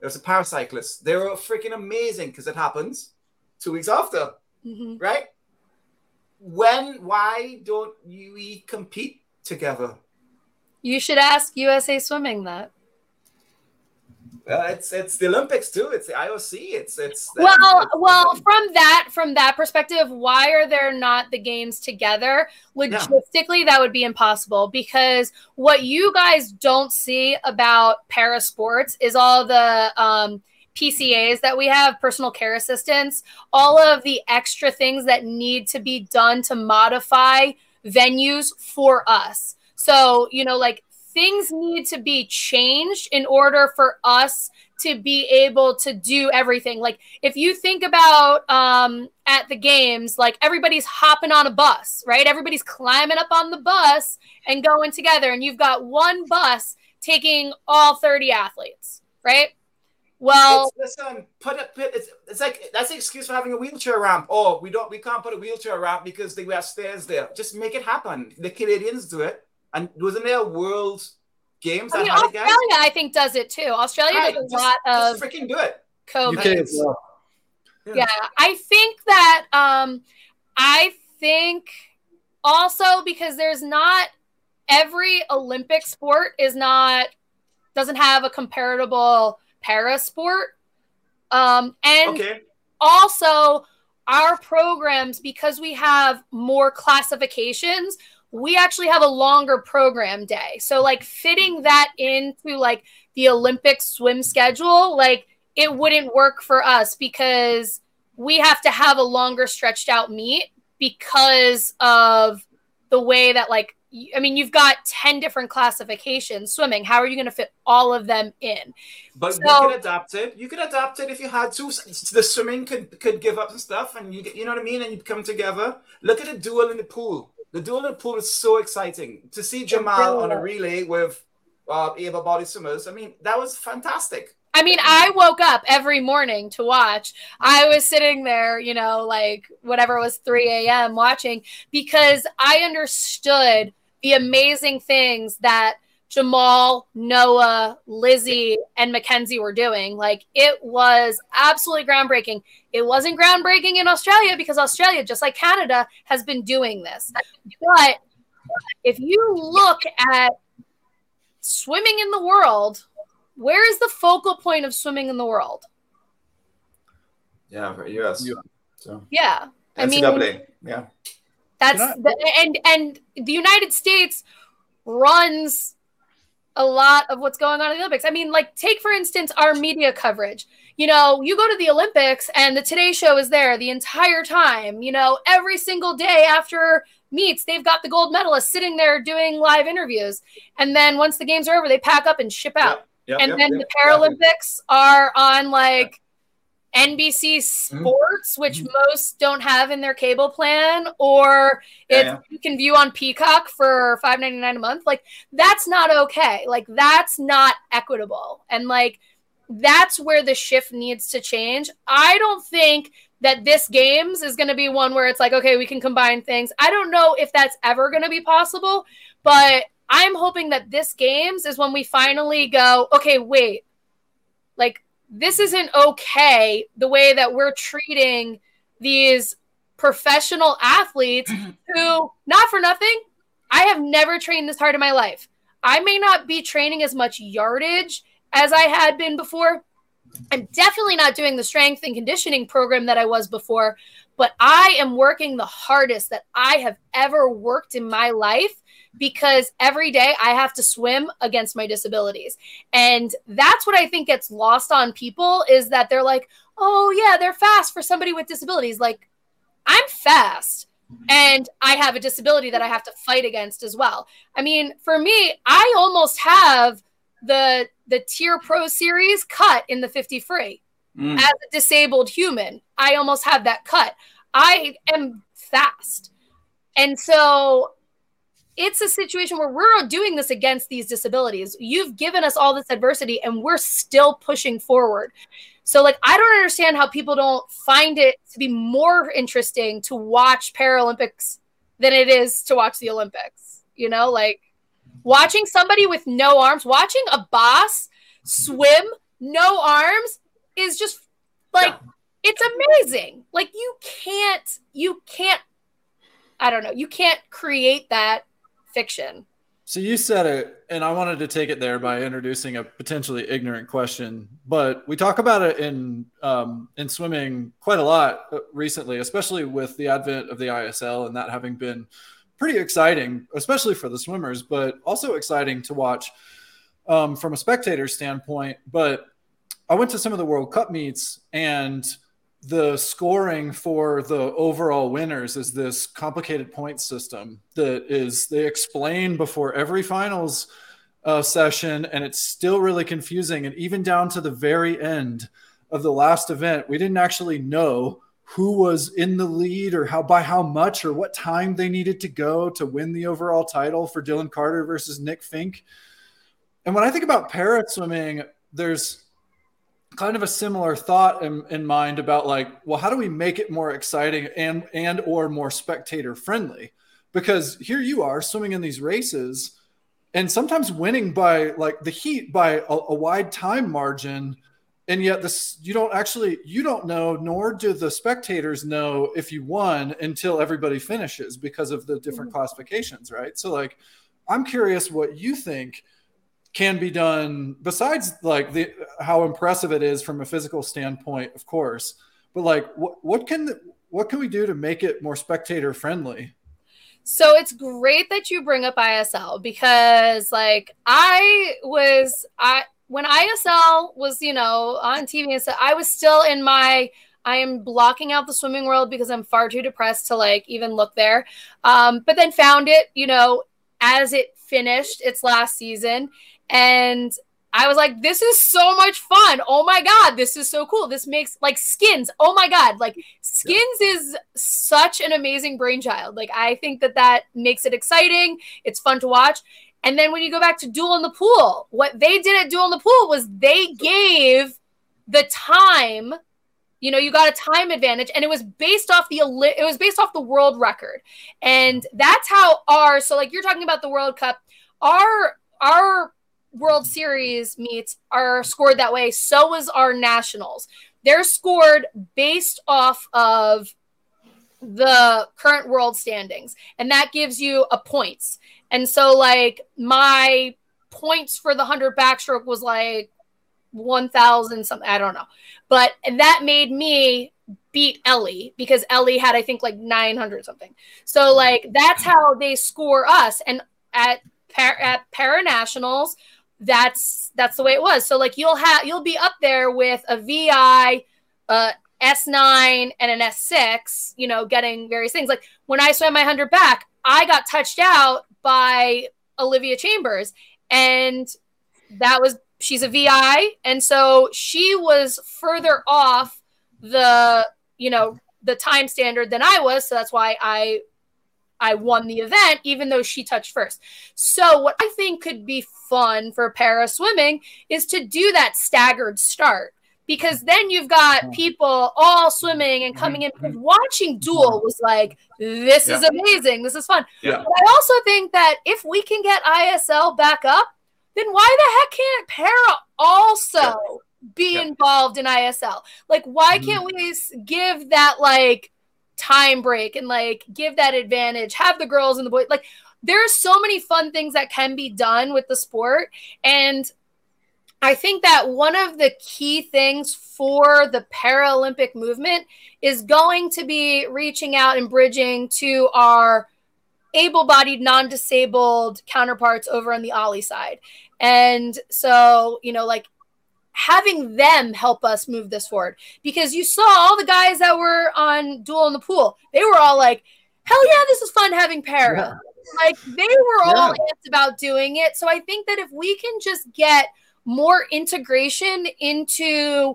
It was a paracyclist. They were freaking amazing because it happens two weeks after, mm-hmm. right? when, why don't we compete together? You should ask USA Swimming that. Uh, it's it's the Olympics too. It's the IOC. It's it's well, it's, well. From that from that perspective, why are there not the games together? Logistically, yeah. that would be impossible because what you guys don't see about para sports is all the um, PCAs that we have, personal care assistants, all of the extra things that need to be done to modify venues for us. So, you know, like things need to be changed in order for us to be able to do everything. Like if you think about um, at the games, like everybody's hopping on a bus, right? Everybody's climbing up on the bus and going together, and you've got one bus taking all 30 athletes, right? Well, it's, listen, put it. It's, it's like that's the excuse for having a wheelchair ramp. Oh, we don't, we can't put a wheelchair ramp because they have stairs there. Just make it happen. The Canadians do it, and wasn't there a World Games? I mean, Australia, I think, does it too. Australia right, does a just, lot of just freaking do it. COVID. Well. Yeah. yeah, I think that. Um, I think also because there's not every Olympic sport is not doesn't have a comparable para sport. Um, and okay. also, our programs, because we have more classifications, we actually have a longer program day. So, like, fitting that into like the Olympic swim schedule, like, it wouldn't work for us because we have to have a longer stretched out meet because of the way that like I mean, you've got 10 different classifications swimming. How are you going to fit all of them in? But so, you can adapt it. You can adapt it if you had to. The swimming could, could give up some stuff and you get, you know what I mean? And you come together. Look at a duel in the pool. The duel in the pool is so exciting. To see Jamal on a relay with uh, able body swimmers, I mean, that was fantastic. I mean, I woke up every morning to watch. I was sitting there, you know, like whatever was 3 a.m. watching because I understood the amazing things that Jamal, Noah, Lizzie, and Mackenzie were doing. Like it was absolutely groundbreaking. It wasn't groundbreaking in Australia because Australia, just like Canada, has been doing this. But if you look at swimming in the world, where is the focal point of swimming in the world? Yeah, for US. So. Yeah. I mean, yeah. That's the, and and the United States runs a lot of what's going on in the Olympics. I mean, like take for instance our media coverage. You know, you go to the Olympics and the Today Show is there the entire time. You know, every single day after meets, they've got the gold medalists sitting there doing live interviews. And then once the games are over, they pack up and ship out. Yep, yep, and yep, then the Paralympics are on like NBC mm-hmm. Sports, mm-hmm. which most don't have in their cable plan, or yeah, yeah. you can view on Peacock for five ninety nine a month. Like that's not okay. Like that's not equitable, and like that's where the shift needs to change. I don't think that this games is going to be one where it's like okay, we can combine things. I don't know if that's ever going to be possible, but I'm hoping that this games is when we finally go, okay, wait, like this isn't okay the way that we're treating these professional athletes who, not for nothing, I have never trained this hard in my life. I may not be training as much yardage as I had been before. I'm definitely not doing the strength and conditioning program that I was before, but I am working the hardest that I have ever worked in my life because every day I have to swim against my disabilities. And that's what I think gets lost on people is that they're like, oh, yeah, they're fast for somebody with disabilities. Like, I'm fast and I have a disability that I have to fight against as well. I mean, for me, I almost have the the TYR pro series cut in the 50 free. Mm. As a disabled human, I almost have that cut. I am fast. And so it's a situation where we're doing this against these disabilities. You've given us all this adversity and we're still pushing forward. So, like, I don't understand how people don't find it to be more interesting to watch Paralympics than it is to watch the Olympics. You know, like watching somebody with no arms, watching Abbas swim, no arms, is just like, yeah. It's amazing. Like, you can't, you can't I don't know. You can't create that fiction. So you said it, and I wanted to take it there by introducing a potentially ignorant question. But we talk about it in um, in swimming quite a lot uh, recently, especially with the advent of the ISL and that having been pretty exciting, especially for the swimmers, but also exciting to watch um, from a spectator standpoint. But I went to some of the World Cup meets and the scoring for the overall winners is this complicated point system that is they explain before every finals uh, session and it's still really confusing and even down to the very end of the last event we didn't actually know who was in the lead or how by how much or what time they needed to go to win the overall title for Dylan Carter versus Nick Fink. And when I think about para swimming, there's kind of a similar thought in, in mind about like, well, how do we make it more exciting and and or more spectator friendly? Because here you are swimming in these races and sometimes winning by like the heat by a, a wide time margin and yet this you don't actually you don't know nor do the spectators know if you won until everybody finishes because of the different mm-hmm. classifications right so like i'm curious what you think can be done besides like the how impressive it is from a physical standpoint of course but like what what can what can we do to make it more spectator friendly so it's great that you bring up ISL because like I was I when ISL was, you know, on TV and stuff, I was still in my I am blocking out the swimming world because I'm far too depressed to like even look there. Um, but then found it, you know, as it finished its last season. And I was like, this is so much fun. Oh my God, this is so cool. This makes like skins. Oh my God, like skins yeah. is such an amazing brainchild. Like, I think that that makes it exciting. It's fun to watch. And then when you go back to Duel in the Pool, what they did at Duel in the Pool was they gave the time you know you got a time advantage and it was based off the it was based off the world record and that's how our so like you're talking about the world cup our our world series meets are scored that way so is our nationals they're scored based off of the current world standings and that gives you a points and so, like, my points for the 100 backstroke was like 1,000 something. I don't know. But and that made me beat Ellie because Ellie had, I think, like 900 something. So, like, that's how they score us. And at, par- at para nationals, that's that's the way it was. So like you'll have you'll be up there with a VI, uh S9 and an S6, you know, getting various things. Like when I swam my 100 back, I got touched out by Olivia Chambers. And that was, she's a VI. And so she was further off the, you know, the time standard than I was. So that's why I I won the event, even though she touched first. So, what I think could be fun for para swimming is to do that staggered start because then you've got people all swimming and coming in. Because watching Duel was like, this yeah. is amazing. This is fun. Yeah. But I also think that if we can get ISL back up, then why the heck can't Para also yeah. be yeah. involved in ISL? Like, why mm-hmm. can't we give that like time break and like give that advantage? Have the girls and the boys like. There's so many fun things that can be done with the sport. And I think that one of the key things for the Paralympic movement is going to be reaching out and bridging to our able bodied, non disabled counterparts over on the Ollie side. And so, you know, like having them help us move this forward because you saw all the guys that were on Duel in the Pool, they were all like, hell yeah, this is fun having para. Yeah. Like they were all yeah. amped about doing it. So I think that if we can just get more integration into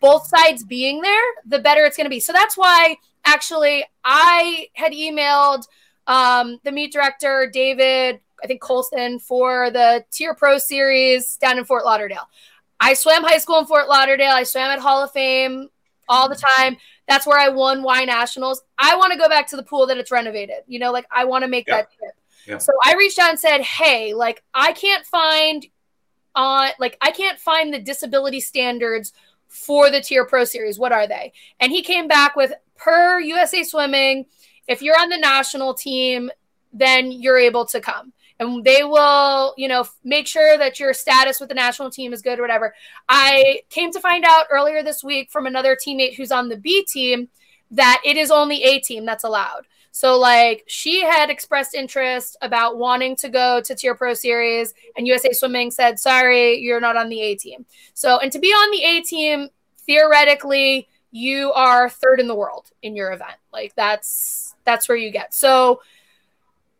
both sides being there, the better it's going to be. So that's why actually I had emailed um, the meet director, David, I think Colson, for the TYR Pro series down in Fort Lauderdale. I swam high school in Fort Lauderdale. I swam at Hall of Fame all the time. That's where I won Y Nationals. I want to go back to the pool that it's renovated. You know, like I want to make that trip. So I reached out and said, Hey, like I can't find on like I can't find the disability standards for the TYR pro series. What are they? And he came back with per USA Swimming, if you're on the national team, then you're able to come and they will, you know, make sure that your status with the national team is good or whatever. I came to find out earlier this week from another teammate who's on the B team that it is only A team that's allowed. So like she had expressed interest about wanting to go to TYR Pro Series, and USA Swimming said, "Sorry, you're not on the A team." So and to be on the A team, theoretically, you are third in the world in your event. Like that's that's where you get. So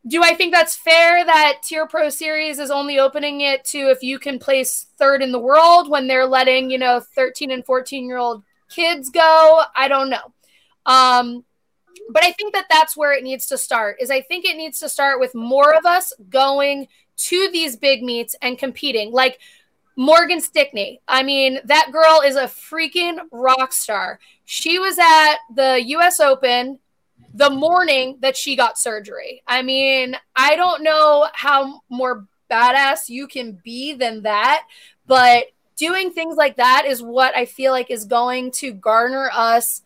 do I think that's fair that TYR Pro Series is only opening it to if you can place third in the world when they're letting, you know, 13 and 14 year old kids go? I don't know. Um, but I think that that's where it needs to start. Is I think it needs to start with more of us going to these big meets and competing. Like Morgan Stickney. I mean, that girl is a freaking rock star. She was at the US Open the morning that she got surgery. I mean, I don't know how more badass you can be than that, but doing things like that is what I feel like is going to garner us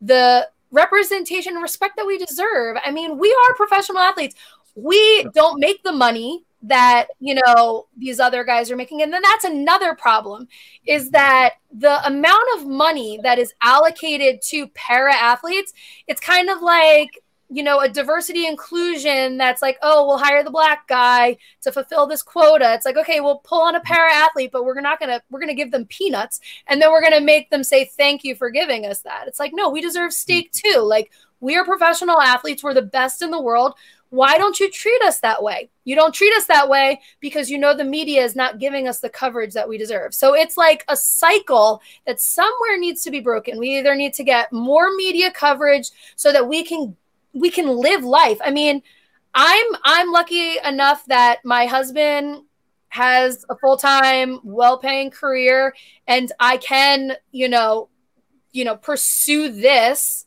the representation and respect that we deserve. I mean, we are professional athletes. We don't make the money that you know these other guys are making. And then that's another problem is that the amount of money that is allocated to para athletes it's kind of like you know a diversity inclusion that's like oh we'll hire the black guy to fulfill this quota. It's like okay we'll pull on a para athlete but we're not gonna we're gonna give them peanuts and then we're gonna make them say thank you for giving us that. It's like no we deserve steak too. Like we are professional athletes. We're the best in the world why don't you treat us that way you don't treat us that way because you know the media is not giving us the coverage that we deserve so it's like a cycle that somewhere needs to be broken we either need to get more media coverage so that we can we can live life. I mean, I'm I'm lucky enough that my husband has a full-time, well-paying career and I can, you know, you know, pursue this.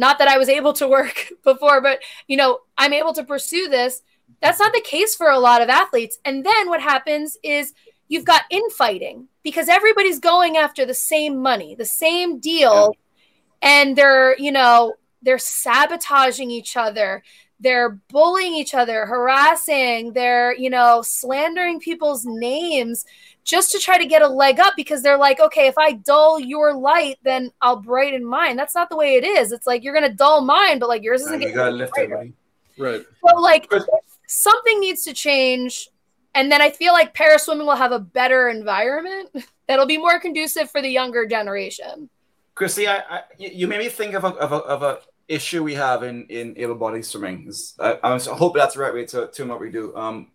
Not that I was able to work before, but you know, I'm able to pursue this. That's not the case for a lot of athletes. And then what happens is you've got infighting because everybody's going after the same money, the same deal, and they're, you know, they're sabotaging each other. They're bullying each other harassing. They're you know slandering people's names just to try to get a leg up because they're like okay if i dull your light then i'll brighten mine. That's not the way it is. It's like you're gonna dull mine but like yours isn't you gotta lift it right. So like something needs to change and then i feel like para swimming will have a better environment that'll be more conducive for the younger generation. Christie, I, I, you made me think of a, of a, of a issue we have in in able bodied swimming. I, I hope that's the right way to to what we do. Um,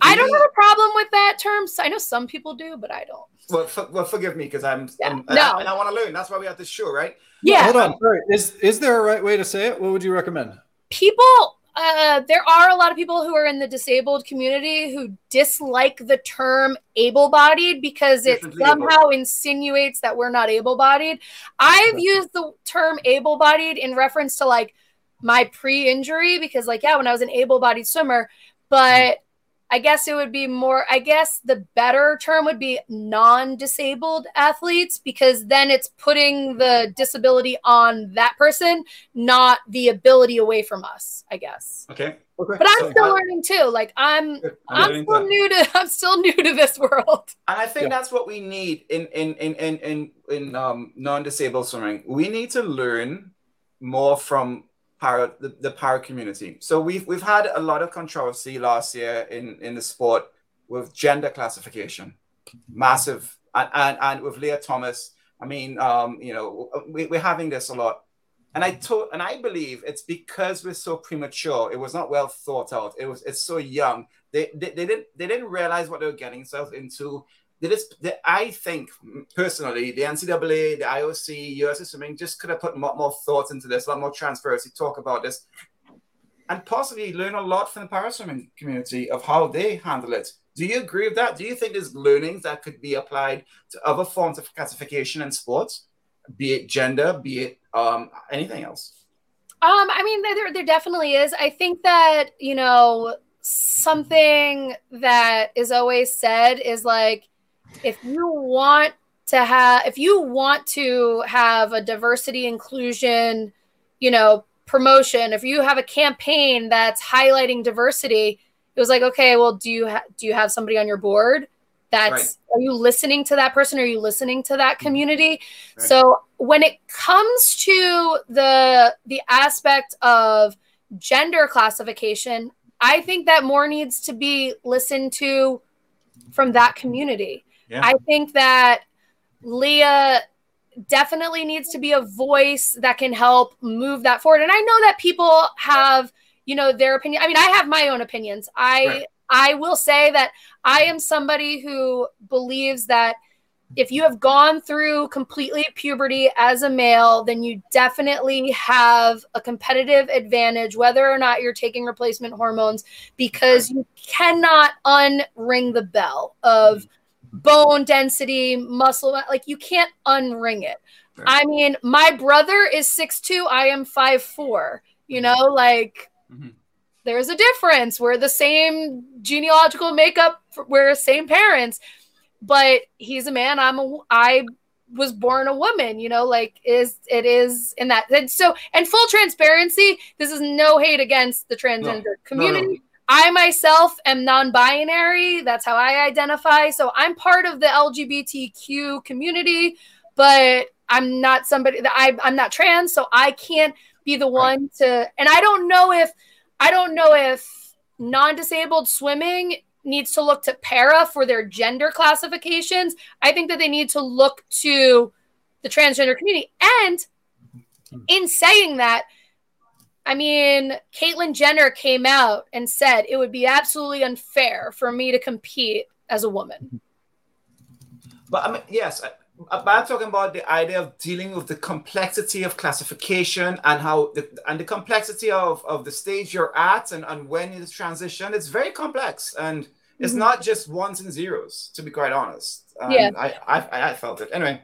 I don't have a problem with that term. I know some people do, but I don't. Well, for, well, forgive me because I'm, yeah. I'm, no. I, and I want to learn. That's why we have this show, right? Yeah. Hold on. Sorry. Is is there a right way to say it? What would you recommend? People uh, there are a lot of people who are in the disabled community who dislike the term able bodied because it somehow able. insinuates that we're not able bodied. I've used the term able bodied in reference to like my pre injury because, like, yeah, when I was an able bodied swimmer, but I guess it would be more, I guess the better term would be non disabled athletes because then it's putting the disability on that person, not the ability away from us, I guess. Okay. Okay. But I'm so, still learning too. Like I'm, I'm, I'm still new to, I'm still new to this world. And I think yeah. that's what we need in in in in in, in um, non-disabled swimming. We need to learn more from para the, the para community. So we've we've had a lot of controversy last year in in the sport with gender classification, massive, and and, and with Lia Thomas. I mean, um, you know, we, we're having this a lot, and I told, and I believe it's because we're so premature. It was not well thought out. It was it's so young. They, they, they didn't they didn't realize what they were getting themselves into they just, I think personally, the NCAA, the IOC, US Swimming just could have put a lot more thought into this, a lot more transparency, talk about this, and possibly learn a lot from the paraswimming community of how they handle it. Do you agree with that? Do you think there's learnings that could be applied to other forms of classification in sports, be it gender, be it um, anything else? Um, I mean, there, there definitely is. I think that, you know, something that is always said is like, if you want to have if you want to have a diversity inclusion you know promotion, if you have a campaign that's highlighting diversity, it was like, okay, well, do you ha- do you have somebody on your board? That's right. are you listening to that person? Are you listening to that mm-hmm. community? Right. So when it comes to the the aspect of gender classification, I think that more needs to be listened to from that community. Yeah. I think that Lia definitely needs to be a voice that can help move that forward. And I know that people have, you know, their opinion. I mean, I have my own opinions. I right. I will say that I am somebody who believes that if you have gone through completely puberty as a male, then you definitely have a competitive advantage, whether or not you're taking replacement hormones, because you cannot unring the bell of mm-hmm. Bone density, muscle. Like you can't unring it. Right. I mean, my brother is six two. I am five four. You know, like mm-hmm. there's a difference. We're the same genealogical makeup. We're the same parents, but he's a man. I'm a. I was born a woman. You know, like is it is in that. And so, and full transparency. This is no hate against the transgender no, community. No, no I myself am non binary. That's how I identify. So I'm part of the LGBTQ community, but I'm not somebody that I, I'm not trans. So I can't be the one to, and I don't know if, I don't know if non disabled swimming needs to look to para for their gender classifications. I think that they need to look to the transgender community. And mm-hmm. in saying that, I mean, Caitlyn Jenner came out and said it would be absolutely unfair for me to compete as a woman. But I mean, yes, but I'm talking about the idea of dealing with the complexity of classification and how the, and the complexity of, of the stage you're at and, and when you transition. It's very complex and it's mm-hmm. not just ones and zeros, to be quite honest. Um, yeah, I, I I felt it anyway.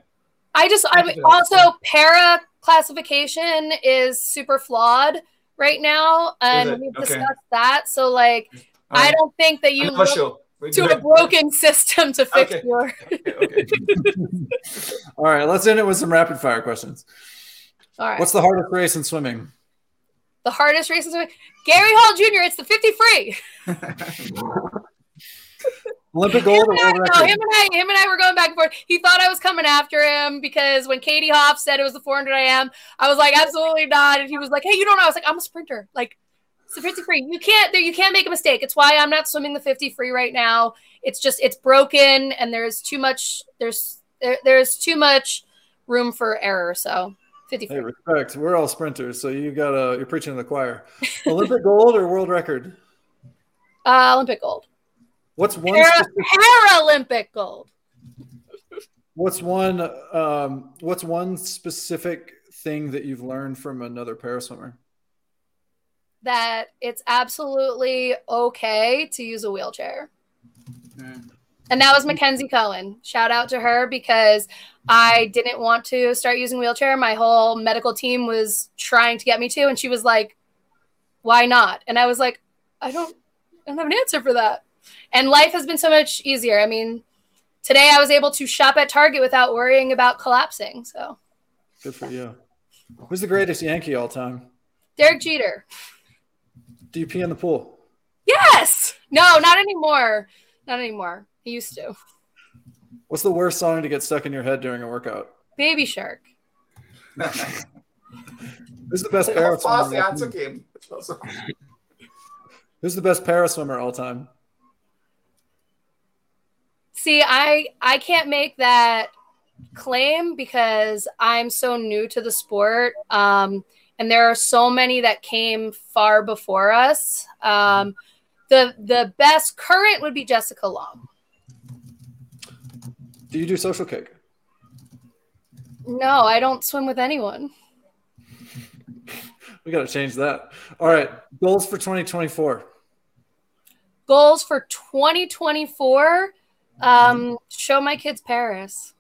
I just I mean, also para classification is super flawed right now, and we've okay. discussed that. So, like, I don't think that you look sure. to a broken system to fix okay. your. okay, All right, let's end it with some rapid fire questions. All right. What's the hardest race in swimming? The hardest race in swimming? Gary Hall Jr. It's the 50 free. Olympic gold. Him and, I, no, him and I, him and I were going back and forth. He thought I was coming after him because when Katie Hoff said it was the 400 IM, I was like, absolutely not. And he was like, hey, you don't know. I was like, I'm a sprinter. Like, it's the 50 free. You can't, you can't make a mistake. It's why I'm not swimming the 50 free right now. It's just, it's broken, and there's too much. There's, there, there's too much room for error. So. 50 free. Hey, respect. We're all sprinters, so you got to you're preaching to the choir. Olympic gold or world record? Uh, Olympic gold. What's one Para- specific- Paralympic gold? What's one um, what's one specific thing that you've learned from another paraswimmer? That it's absolutely okay to use a wheelchair. Mm. And that was Mackenzie Coan. Shout out to her because I didn't want to start using wheelchair. My whole medical team was trying to get me to, and she was like, "Why not?" And I was like, "I don't, I don't have an answer for that." And life has been so much easier. I mean, today I was able to shop at Target without worrying about collapsing. So good for you. Who's the greatest Yankee all time? Derek Jeter. Do you pee in the pool? Yes. No, not anymore. Not anymore. He used to. What's the worst song to get stuck in your head during a workout? Baby Shark. Who's the best para swimmer? Who's the best para swimmer all time? See, I I can't make that claim because I'm so new to the sport. Um, and there are so many that came far before us. Um, the the best current would be Jessica Long. Do you do social kick? No, I don't swim with anyone. we got to change that. All right, goals for 2024. Goals for 2024. Um, show my kids Paris.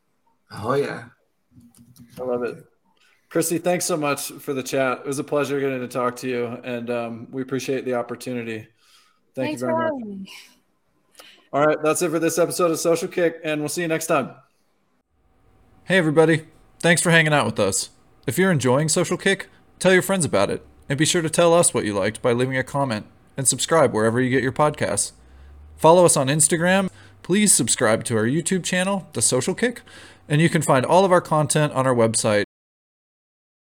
Oh yeah, I love it. Christie, thanks so much for the chat. It was a pleasure getting to talk to you, and um, we appreciate the opportunity. Thank thanks you very much. Me. All right, that's it for this episode of Social Kick, and we'll see you next time. Hey, everybody. Thanks for hanging out with us. If you're enjoying Social Kick, tell your friends about it And be sure to tell us what you liked by leaving a comment and subscribe wherever you get your podcasts. Follow us on Instagram. Please subscribe to our YouTube channel, The Social Kick, and you can find all of our content on our website